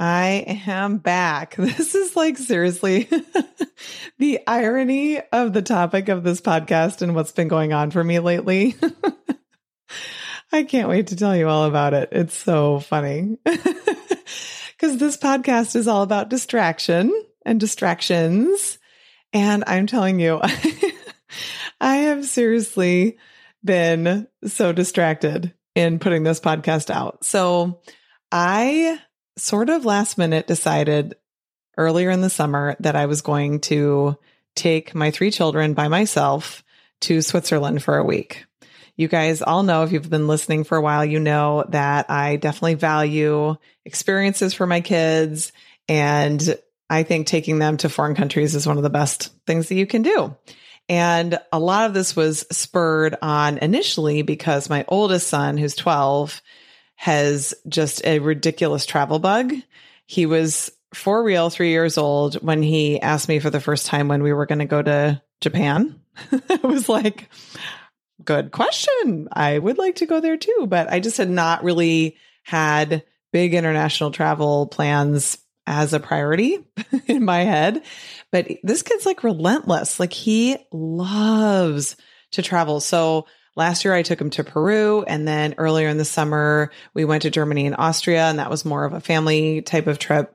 I am back. This is like seriously the irony of the topic of this podcast and what's been going on for me lately. I can't wait to tell you all about it. It's so funny. Because this podcast is all about distraction and distractions. And I'm telling you, I have seriously been so distracted in putting this podcast out. So I sort of last minute decided earlier in the summer that I was going to take my three children by myself to Switzerland for a week. You guys all know if you've been listening for a while, you know that I definitely value experiences for my kids. And I think taking them to foreign countries is one of the best things that you can do. And a lot of this was spurred on initially because my oldest son, who's 12, has just a ridiculous travel bug. He was for real three years old when he asked me for the first time when we were going to go to Japan. I was like, good question. I would like to go there too. But I just had not really had big international travel plans as a priority in my head. But this kid's like relentless. Like he loves to travel. So Last year, I took him to Peru. And then earlier in the summer, we went to Germany and Austria. And that was more of a family type of trip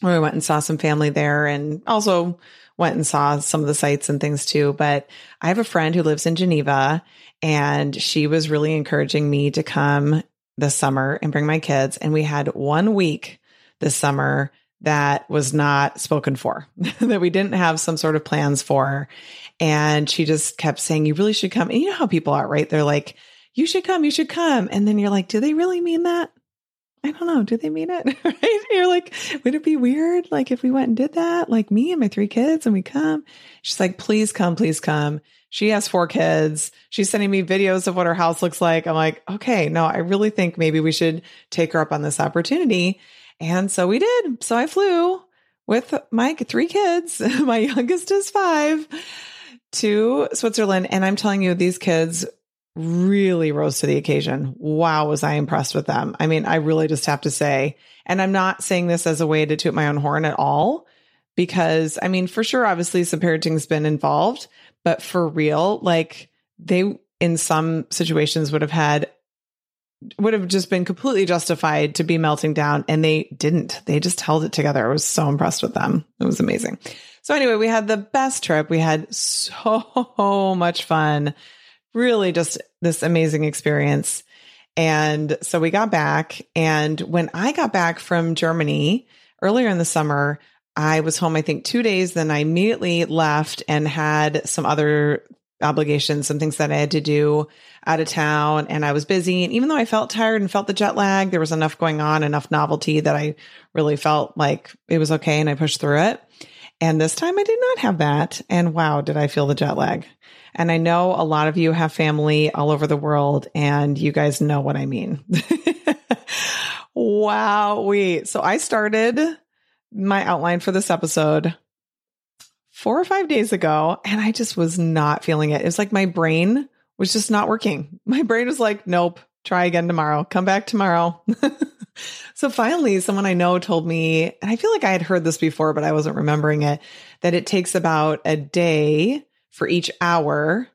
where we went and saw some family there and also went and saw some of the sites and things too. But I have a friend who lives in Geneva and she was really encouraging me to come this summer and bring my kids. And we had one week this summer that was not spoken for, that we didn't have some sort of plans for. And she just kept saying, You really should come. And you know how people are, right? They're like, You should come, you should come. And then you're like, Do they really mean that? I don't know. Do they mean it? right? You're like, would it be weird? Like if we went and did that, like me and my three kids and we come, she's like, please come, please come. She has four kids. She's sending me videos of what her house looks like. I'm like, okay, no, I really think maybe we should take her up on this opportunity. And so we did. So I flew with my three kids. my youngest is five to Switzerland. And I'm telling you, these kids really rose to the occasion. Wow, was I impressed with them. I mean, I really just have to say, and I'm not saying this as a way to toot my own horn at all, because I mean, for sure, obviously some parenting's been involved, but for real, like they in some situations would have had would have just been completely justified to be melting down and they didn't. They just held it together. I was so impressed with them. It was amazing. So anyway, we had the best trip. We had so much fun. Really just this amazing experience. And so we got back and when I got back from Germany earlier in the summer, I was home, I think, two days. Then I immediately left and had some other obligations, some things that I had to do out of town. And I was busy. And even though I felt tired and felt the jet lag, there was enough going on, enough novelty that I really felt like it was okay. And I pushed through it. And this time I did not have that. And wow, did I feel the jet lag. And I know a lot of you have family all over the world and you guys know what I mean. wow. Wait. So I started my outline for this episode four or five days ago, and I just was not feeling it. It was like my brain was just not working. My brain was like, nope, try again tomorrow, come back tomorrow. so finally, someone I know told me, and I feel like I had heard this before, but I wasn't remembering it, that it takes about a day for each hour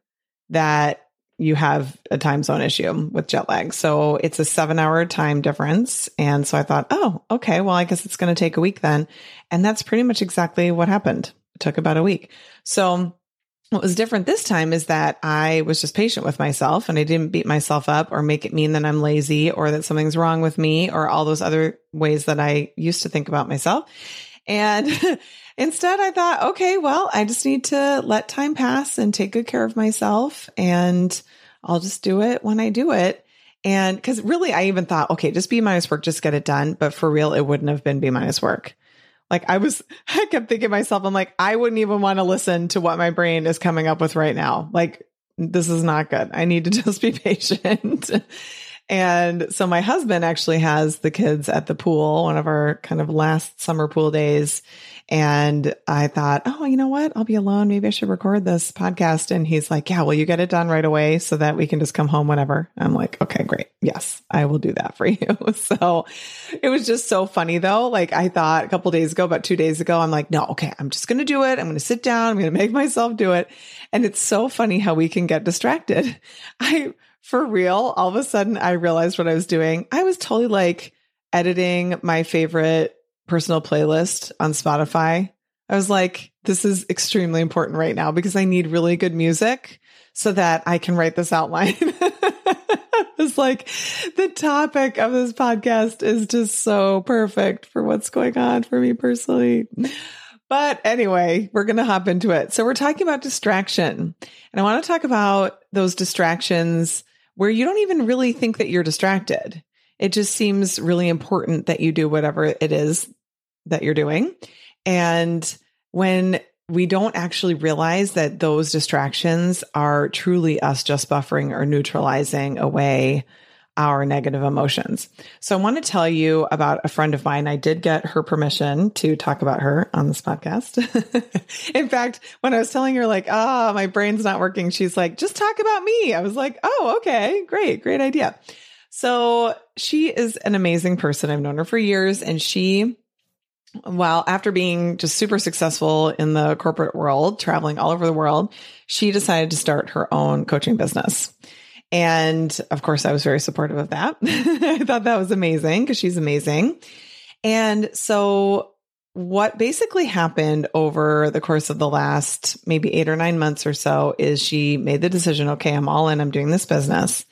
that you have a time zone issue with jet lag. So it's a seven hour time difference. And so I thought, oh, okay, well, I guess it's going to take a week then. And that's pretty much exactly what happened. It took about a week. So what was different this time is that I was just patient with myself and I didn't beat myself up or make it mean that I'm lazy or that something's wrong with me or all those other ways that I used to think about myself. And Instead, I thought, okay, well, I just need to let time pass and take good care of myself and I'll just do it when I do it. And because really, I even thought, okay, just B minus work, just get it done. But for real, it wouldn't have been B minus work. Like I was, I kept thinking myself, I'm like, I wouldn't even want to listen to what my brain is coming up with right now. Like, this is not good. I need to just be patient. And so my husband actually has the kids at the pool, one of our kind of last summer pool days. And I thought, oh, you know what? I'll be alone. Maybe I should record this podcast. And he's like, yeah, well, you get it done right away so that we can just come home whenever. I'm like, okay, great. Yes, I will do that for you. so it was just so funny though. Like I thought a couple days ago, about two days ago, I'm like, no, okay, I'm just going to do it. I'm going to sit down. I'm going to make myself do it. And it's so funny how we can get distracted. I, for real, all of a sudden I realized what I was doing. I was totally like editing my favorite personal playlist on Spotify. I was like, this is extremely important right now because I need really good music so that I can write this outline. it's like the topic of this podcast is just so perfect for what's going on for me personally. But anyway, we're going to hop into it. So we're talking about distraction. And I want to talk about those distractions where you don't even really think that you're distracted. It just seems really important that you do whatever it is that you're doing. And when we don't actually realize that those distractions are truly us just buffering or neutralizing away our negative emotions. So I want to tell you about a friend of mine. I did get her permission to talk about her on this podcast. In fact, when I was telling her like, "Ah, oh, my brain's not working," she's like, "Just talk about me." I was like, "Oh, okay. Great. Great idea." So, she is an amazing person. I've known her for years and she well, after being just super successful in the corporate world, traveling all over the world, she decided to start her own coaching business. And of course, I was very supportive of that. I thought that was amazing because she's amazing. And so, what basically happened over the course of the last maybe eight or nine months or so is she made the decision okay, I'm all in, I'm doing this business.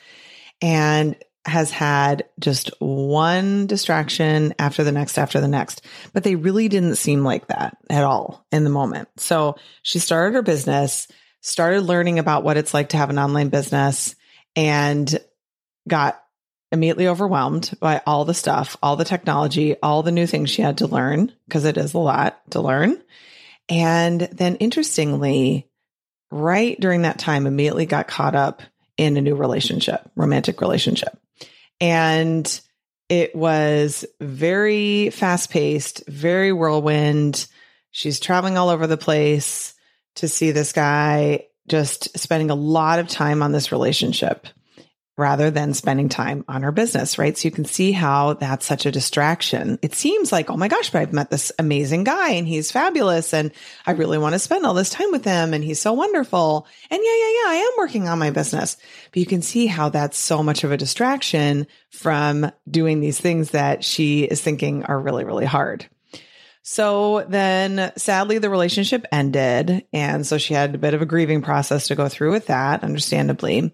And has had just one distraction after the next after the next, but they really didn't seem like that at all in the moment. So she started her business, started learning about what it's like to have an online business and got immediately overwhelmed by all the stuff, all the technology, all the new things she had to learn because it is a lot to learn. And then interestingly, right during that time, immediately got caught up in a new relationship, romantic relationship. And it was very fast paced, very whirlwind. She's traveling all over the place to see this guy, just spending a lot of time on this relationship. rather than spending time on her business, right? So you can see how that's such a distraction. It seems like, oh my gosh, but I've met this amazing guy and he's fabulous and I really want to spend all this time with him and he's so wonderful. And yeah, yeah, yeah, I am working on my business. But you can see how that's so much of a distraction from doing these things that she is thinking are really, really hard. So then sadly, the relationship ended. And so she had a bit of a grieving process to go through with that, understandably.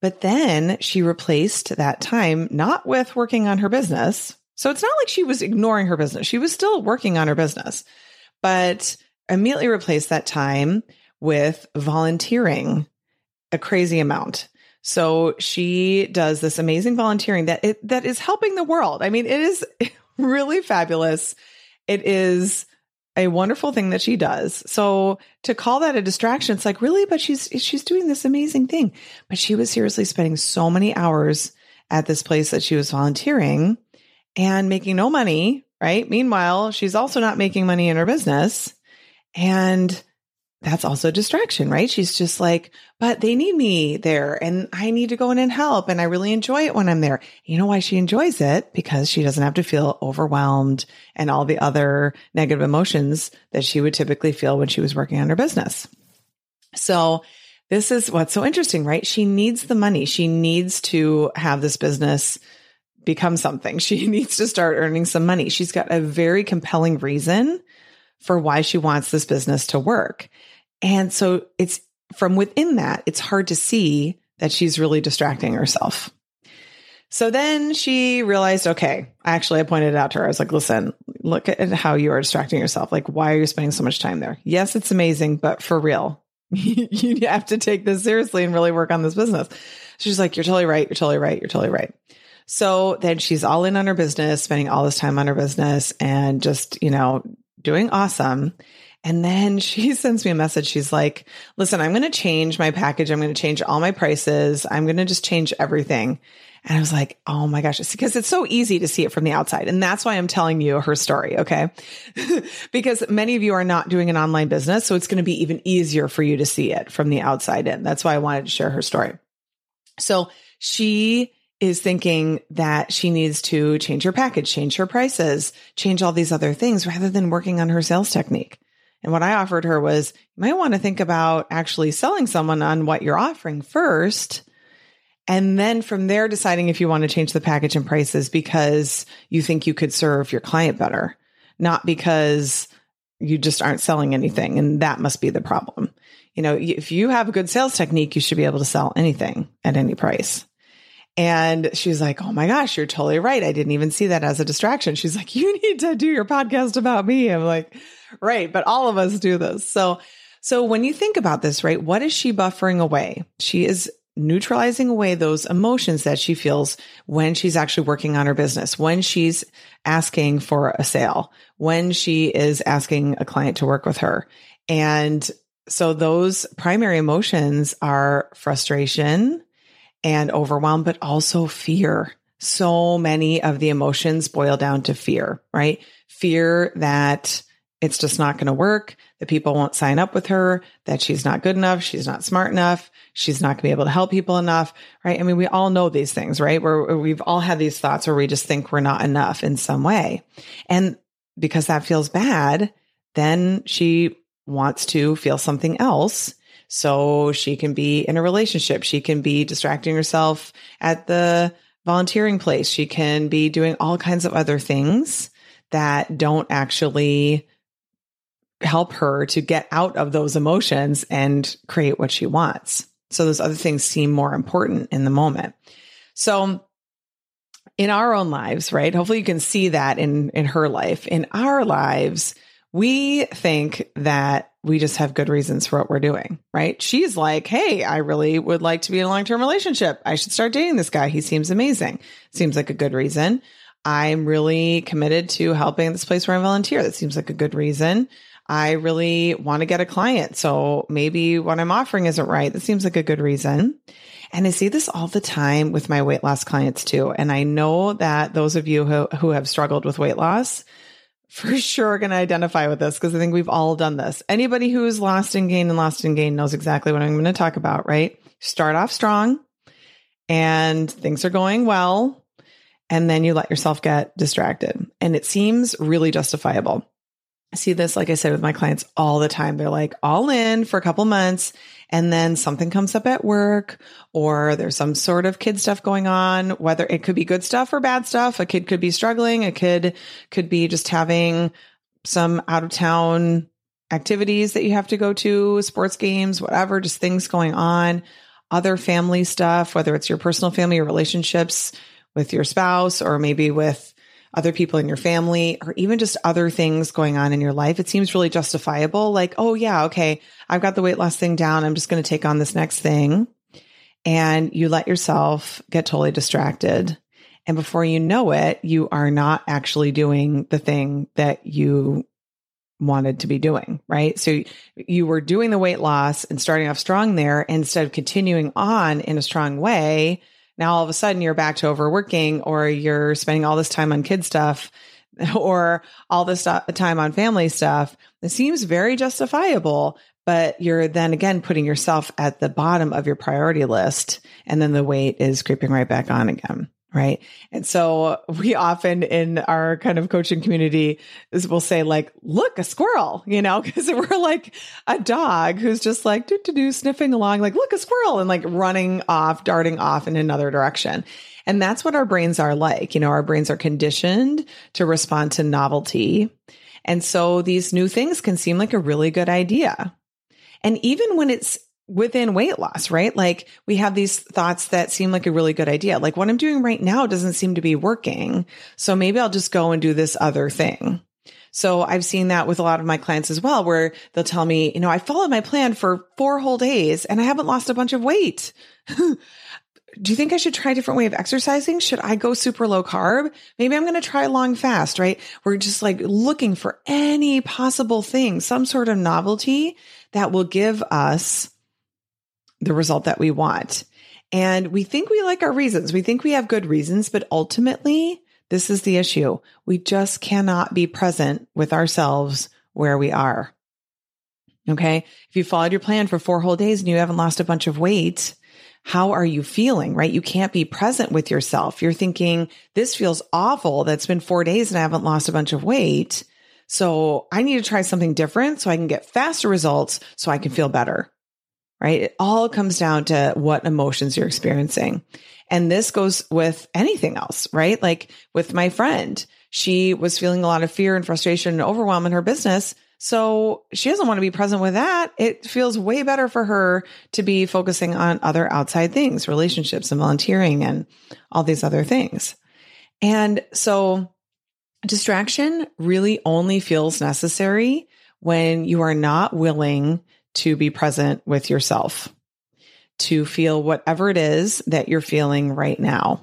But then she replaced that time not with working on her business. So it's not like she was ignoring her business. She was still working on her business, but immediately replaced that time with volunteering a crazy amount. So she does this amazing volunteering that it, that is helping the world. I mean, it is really fabulous. It is a wonderful thing that she does. So to call that a distraction, it's like, really? But she's, she's doing this amazing thing. But she was seriously spending so many hours at this place that she was volunteering and making no money, right? Meanwhile, she's also not making money in her business. And that's also distraction, right? She's just like, but they need me there and I need to go in and help. And I really enjoy it when I'm there. You know why she enjoys it? Because she doesn't have to feel overwhelmed and all the other negative emotions that she would typically feel when she was working on her business. So this is what's so interesting, right? She needs the money. She needs to have this business become something. She needs to start earning some money. She's got a very compelling reason for why she wants this business to work. And so it's from within that, it's hard to see that she's really distracting herself. So then she realized, okay, actually, I pointed it out to her. I was like, listen, look at how you are distracting yourself. Like, why are you spending so much time there? Yes, it's amazing, but for real, you have to take this seriously and really work on this business. She's like, you're totally right. You're totally right. You're totally right. So then she's all in on her business, spending all this time on her business and just, you know, doing awesome. And then she sends me a message. She's like, listen, I'm going to change my package. I'm going to change all my prices. I'm going to just change everything. And I was like, oh my gosh, it's because it's so easy to see it from the outside. And that's why I'm telling you her story. Okay. because many of you are not doing an online business. So it's going to be even easier for you to see it from the outside in. That's why I wanted to share her story. So she is thinking that she needs to change her package, change her prices, change all these other things rather than working on her sales technique. And what I offered her was you might want to think about actually selling someone on what you're offering first. And then from there, deciding if you want to change the package and prices because you think you could serve your client better, not because you just aren't selling anything. And that must be the problem. You know, if you have a good sales technique, you should be able to sell anything at any price. And she's like, Oh my gosh, you're totally right. I didn't even see that as a distraction. She's like, You need to do your podcast about me. I'm like, Right. But all of us do this. So, so when you think about this, right, what is she buffering away? She is neutralizing away those emotions that she feels when she's actually working on her business, when she's asking for a sale, when she is asking a client to work with her. And so those primary emotions are frustration, and overwhelm, but also fear. So many of the emotions boil down to fear, right? Fear that it's just not going to work, that people won't sign up with her, that she's not good enough, she's not smart enough, she's not going to be able to help people enough, right? I mean, we all know these things, right? Where we've all had these thoughts where we just think we're not enough in some way. And because that feels bad, then she wants to feel something else so she can be in a relationship. She can be distracting herself at the volunteering place. She can be doing all kinds of other things that don't actually help her to get out of those emotions and create what she wants. So those other things seem more important in the moment. So in our own lives, right? Hopefully you can see that in in her life. In our lives, we think that we just have good reasons for what we're doing, right? She's like, Hey, I really would like to be in a long term relationship. I should start dating this guy. He seems amazing. Seems like a good reason. I'm really committed to helping this place where I volunteer. That seems like a good reason. I really want to get a client. So maybe what I'm offering isn't right. That seems like a good reason. And I see this all the time with my weight loss clients too. And I know that those of you who, who have struggled with weight loss, for sure going to identify with this because I think we've all done this. Anybody who's lost and gained and lost and gained knows exactly what I'm going to talk about, right? Start off strong and things are going well. And then you let yourself get distracted. And it seems really justifiable. I see this, like I said, with my clients all the time. They're like all in for a couple months and then something comes up at work or there's some sort of kid stuff going on, whether it could be good stuff or bad stuff. A kid could be struggling. A kid could be just having some out of town activities that you have to go to, sports games, whatever, just things going on, other family stuff, whether it's your personal family or relationships with your spouse or maybe with other people in your family, or even just other things going on in your life, it seems really justifiable. Like, oh, yeah, okay, I've got the weight loss thing down. I'm just going to take on this next thing. And you let yourself get totally distracted. And before you know it, you are not actually doing the thing that you wanted to be doing, right? So you were doing the weight loss and starting off strong there instead of continuing on in a strong way now all of a sudden you're back to overworking or you're spending all this time on kid stuff or all this time on family stuff. It seems very justifiable, but you're then again putting yourself at the bottom of your priority list and then the weight is creeping right back on again. Right. And so we often in our kind of coaching community we'll say like, look, a squirrel, you know, because we're like a dog who's just like do do do sniffing along, like, look, a squirrel and like running off, darting off in another direction. And that's what our brains are like. You know, our brains are conditioned to respond to novelty. And so these new things can seem like a really good idea. And even when it's within weight loss, right? Like we have these thoughts that seem like a really good idea. Like what I'm doing right now doesn't seem to be working. So maybe I'll just go and do this other thing. So I've seen that with a lot of my clients as well, where they'll tell me, you know, I followed my plan for four whole days and I haven't lost a bunch of weight. do you think I should try a different way of exercising? Should I go super low carb? Maybe I'm going to try long fast, right? We're just like looking for any possible thing, some sort of novelty that will give us the result that we want. And we think we like our reasons. We think we have good reasons, but ultimately, this is the issue. We just cannot be present with ourselves where we are. Okay. If you followed your plan for four whole days and you haven't lost a bunch of weight, how are you feeling? Right. You can't be present with yourself. You're thinking, this feels awful. That's been four days and I haven't lost a bunch of weight. So I need to try something different so I can get faster results so I can feel better right? It all comes down to what emotions you're experiencing. And this goes with anything else, right? Like with my friend, she was feeling a lot of fear and frustration and overwhelm in her business. So she doesn't want to be present with that. It feels way better for her to be focusing on other outside things, relationships and volunteering and all these other things. And so distraction really only feels necessary when you are not willing to be present with yourself, to feel whatever it is that you're feeling right now.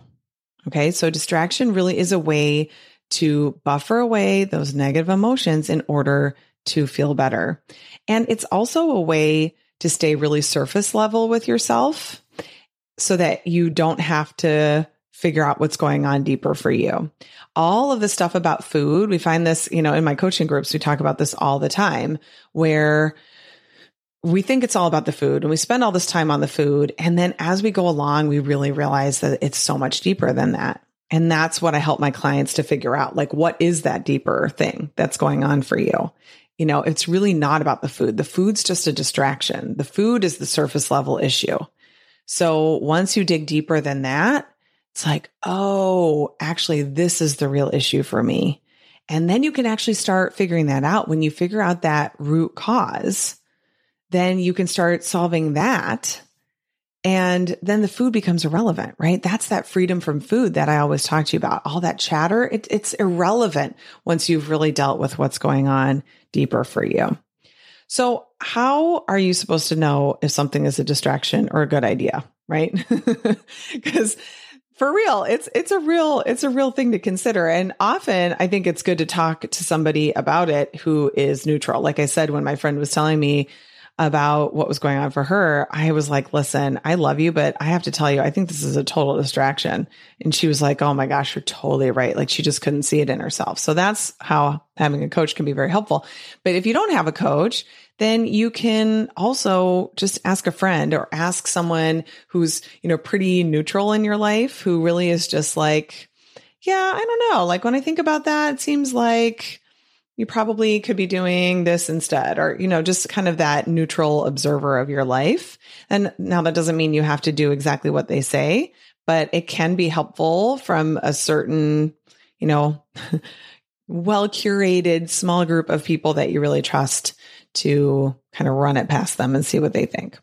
Okay. So distraction really is a way to buffer away those negative emotions in order to feel better. And it's also a way to stay really surface level with yourself so that you don't have to figure out what's going on deeper for you. All of the stuff about food, we find this, you know, in my coaching groups, we talk about this all the time where we think it's all about the food and we spend all this time on the food. And then as we go along, we really realize that it's so much deeper than that. And that's what I help my clients to figure out. Like, what is that deeper thing that's going on for you? You know, it's really not about the food. The food's just a distraction. The food is the surface level issue. So once you dig deeper than that, it's like, oh, actually, this is the real issue for me. And then you can actually start figuring that out when you figure out that root cause then you can start solving that. And then the food becomes irrelevant, right? That's that freedom from food that I always talk to you about. All that chatter, it, it's irrelevant once you've really dealt with what's going on deeper for you. So, how are you supposed to know if something is a distraction or a good idea, right? Because for real, it's it's a real it's a real thing to consider. And often I think it's good to talk to somebody about it who is neutral. Like I said when my friend was telling me about what was going on for her, I was like, listen, I love you, but I have to tell you, I think this is a total distraction. And she was like, oh my gosh, you're totally right. Like she just couldn't see it in herself. So that's how having a coach can be very helpful. But if you don't have a coach, then you can also just ask a friend or ask someone who's, you know, pretty neutral in your life who really is just like, yeah, I don't know. Like when I think about that, it seems like you probably could be doing this instead, or, you know, just kind of that neutral observer of your life. And now that doesn't mean you have to do exactly what they say, but it can be helpful from a certain, you know, well curated small group of people that you really trust to kind of run it past them and see what they think.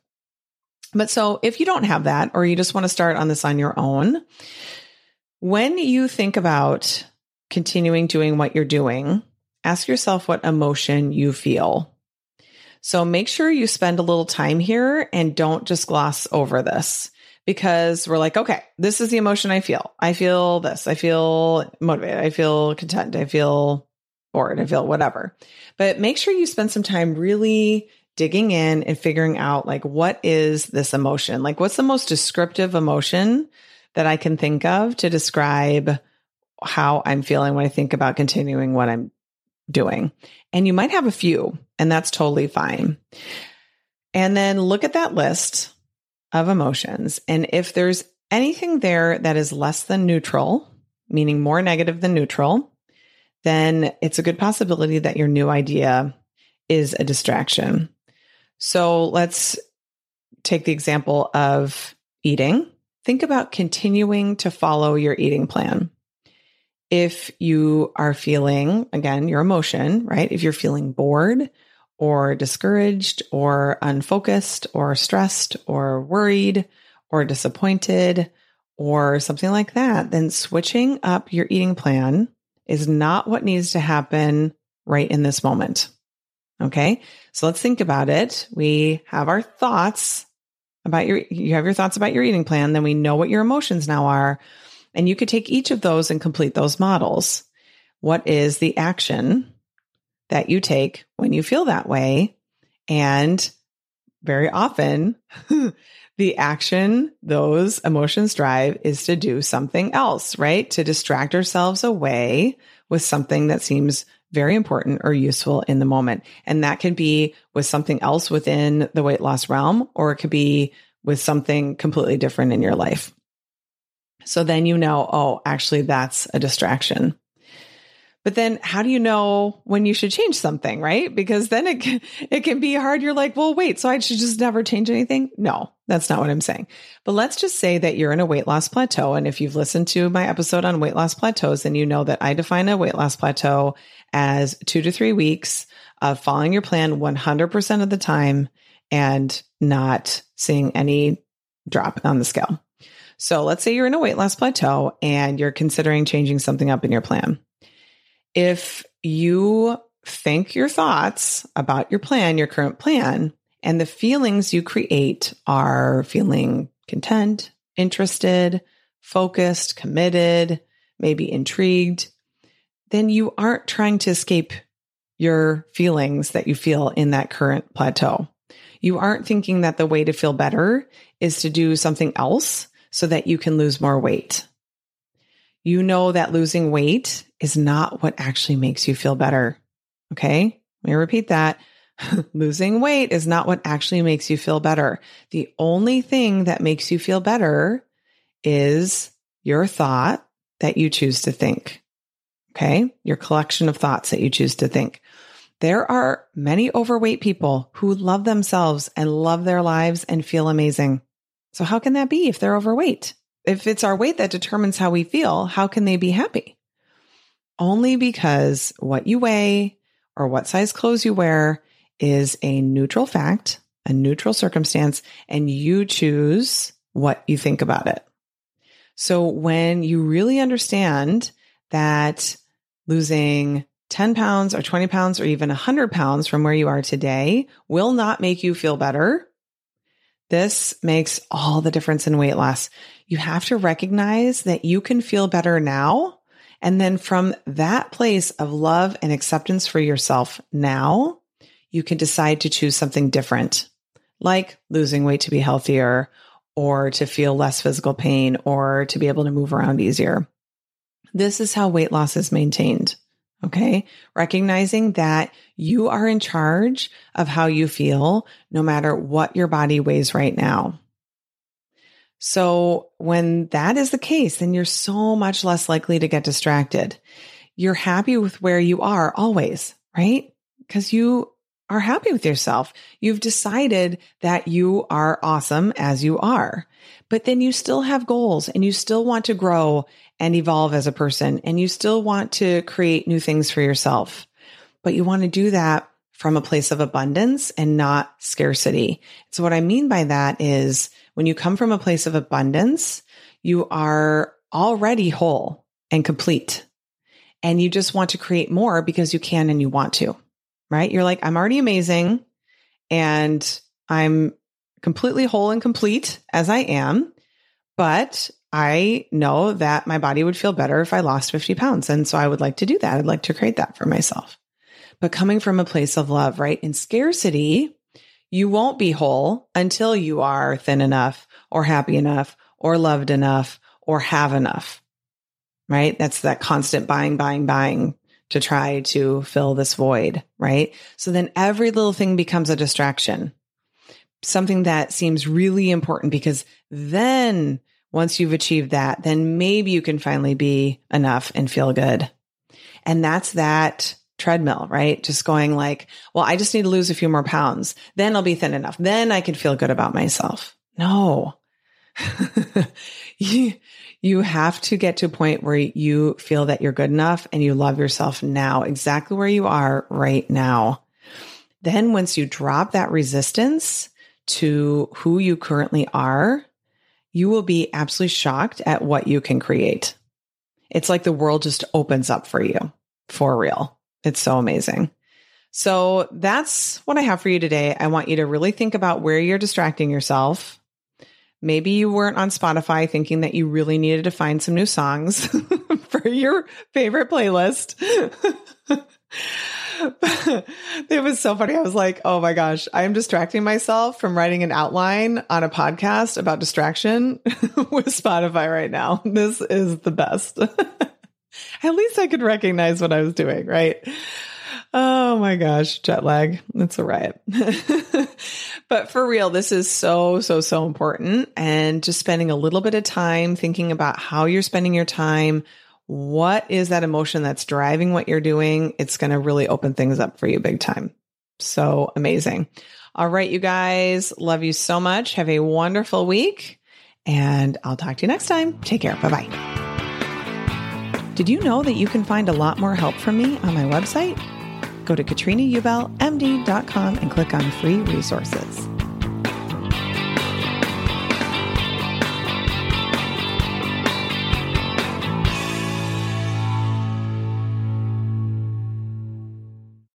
But so if you don't have that, or you just want to start on this on your own, when you think about continuing doing what you're doing, ask yourself what emotion you feel. So make sure you spend a little time here and don't just gloss over this because we're like, okay, this is the emotion I feel. I feel this. I feel motivated. I feel content. I feel bored. I feel whatever. But make sure you spend some time really digging in and figuring out like, what is this emotion? Like, what's the most descriptive emotion that I can think of to describe how I'm feeling when I think about continuing what I'm doing? And you might have a few, and that's totally fine. And then look at that list of emotions. And if there's anything there that is less than neutral, meaning more negative than neutral, then it's a good possibility that your new idea is a distraction. So let's take the example of eating. Think about continuing to follow your eating plan. If you are feeling, again, your emotion, right? If you're feeling bored or discouraged or unfocused or stressed or worried or disappointed or something like that, then switching up your eating plan is not what needs to happen right in this moment. Okay. So let's think about it. We have our thoughts about your, you have your thoughts about your eating plan. Then we know what your emotions now are. And you could take each of those and complete those models. What is the action that you take when you feel that way. And very often, the action those emotions drive is to do something else, right? To distract ourselves away with something that seems very important or useful in the moment. And that can be with something else within the weight loss realm, or it could be with something completely different in your life. So then you know, oh, actually, that's a distraction. But then how do you know when you should change something, right? Because then it can, it can be hard. You're like, well, wait, so I should just never change anything? No, that's not what I'm saying. But let's just say that you're in a weight loss plateau. And if you've listened to my episode on weight loss plateaus, then you know that I define a weight loss plateau as two to three weeks of following your plan 100% of the time and not seeing any drop on the scale. So let's say you're in a weight loss plateau and you're considering changing something up in your plan if you think your thoughts about your plan, your current plan, and the feelings you create are feeling content, interested, focused, committed, maybe intrigued, then you aren't trying to escape your feelings that you feel in that current plateau. You aren't thinking that the way to feel better is to do something else so that you can lose more weight you know that losing weight is not what actually makes you feel better. Okay. Let me repeat that. losing weight is not what actually makes you feel better. The only thing that makes you feel better is your thought that you choose to think. Okay. Your collection of thoughts that you choose to think. There are many overweight people who love themselves and love their lives and feel amazing. So how can that be if they're overweight? if it's our weight that determines how we feel, how can they be happy? Only because what you weigh or what size clothes you wear is a neutral fact, a neutral circumstance, and you choose what you think about it. So when you really understand that losing 10 pounds or 20 pounds or even 100 pounds from where you are today will not make you feel better, this makes all the difference in weight loss you have to recognize that you can feel better now. And then from that place of love and acceptance for yourself now, you can decide to choose something different, like losing weight to be healthier or to feel less physical pain or to be able to move around easier. This is how weight loss is maintained. Okay. Recognizing that you are in charge of how you feel no matter what your body weighs right now. So when that is the case, then you're so much less likely to get distracted. You're happy with where you are always, right? Because you are happy with yourself. You've decided that you are awesome as you are, but then you still have goals and you still want to grow and evolve as a person and you still want to create new things for yourself. But you want to do that from a place of abundance and not scarcity. So what I mean by that is when you come from a place of abundance, you are already whole and complete and you just want to create more because you can and you want to right? You're like, I'm already amazing and I'm completely whole and complete as I am, but I know that my body would feel better if I lost 50 pounds. And so I would like to do that. I'd like to create that for myself. But coming from a place of love, right? In scarcity, you won't be whole until you are thin enough or happy enough or loved enough or have enough, right? That's that constant buying, buying, buying to try to fill this void, right? So then every little thing becomes a distraction, something that seems really important because then once you've achieved that, then maybe you can finally be enough and feel good. And that's that treadmill, right? Just going like, well, I just need to lose a few more pounds. Then I'll be thin enough. Then I can feel good about myself. No. you, you have to get to a point where you feel that you're good enough and you love yourself now, exactly where you are right now. Then once you drop that resistance to who you currently are, you will be absolutely shocked at what you can create. It's like the world just opens up for you for real. It's so amazing. So that's what I have for you today. I want you to really think about where you're distracting yourself Maybe you weren't on Spotify thinking that you really needed to find some new songs for your favorite playlist. it was so funny. I was like, oh my gosh, I am distracting myself from writing an outline on a podcast about distraction with Spotify right now. This is the best. At least I could recognize what I was doing, right? Oh my gosh, jet lag. It's a riot. but for real, this is so, so, so important. And just spending a little bit of time thinking about how you're spending your time. What is that emotion that's driving what you're doing? It's going to really open things up for you big time. So amazing. All right, you guys, love you so much. Have a wonderful week. And I'll talk to you next time. Take care. Bye bye. Did you know that you can find a lot more help from me on my website? Go to katrinaubelmd.com and click on free resources.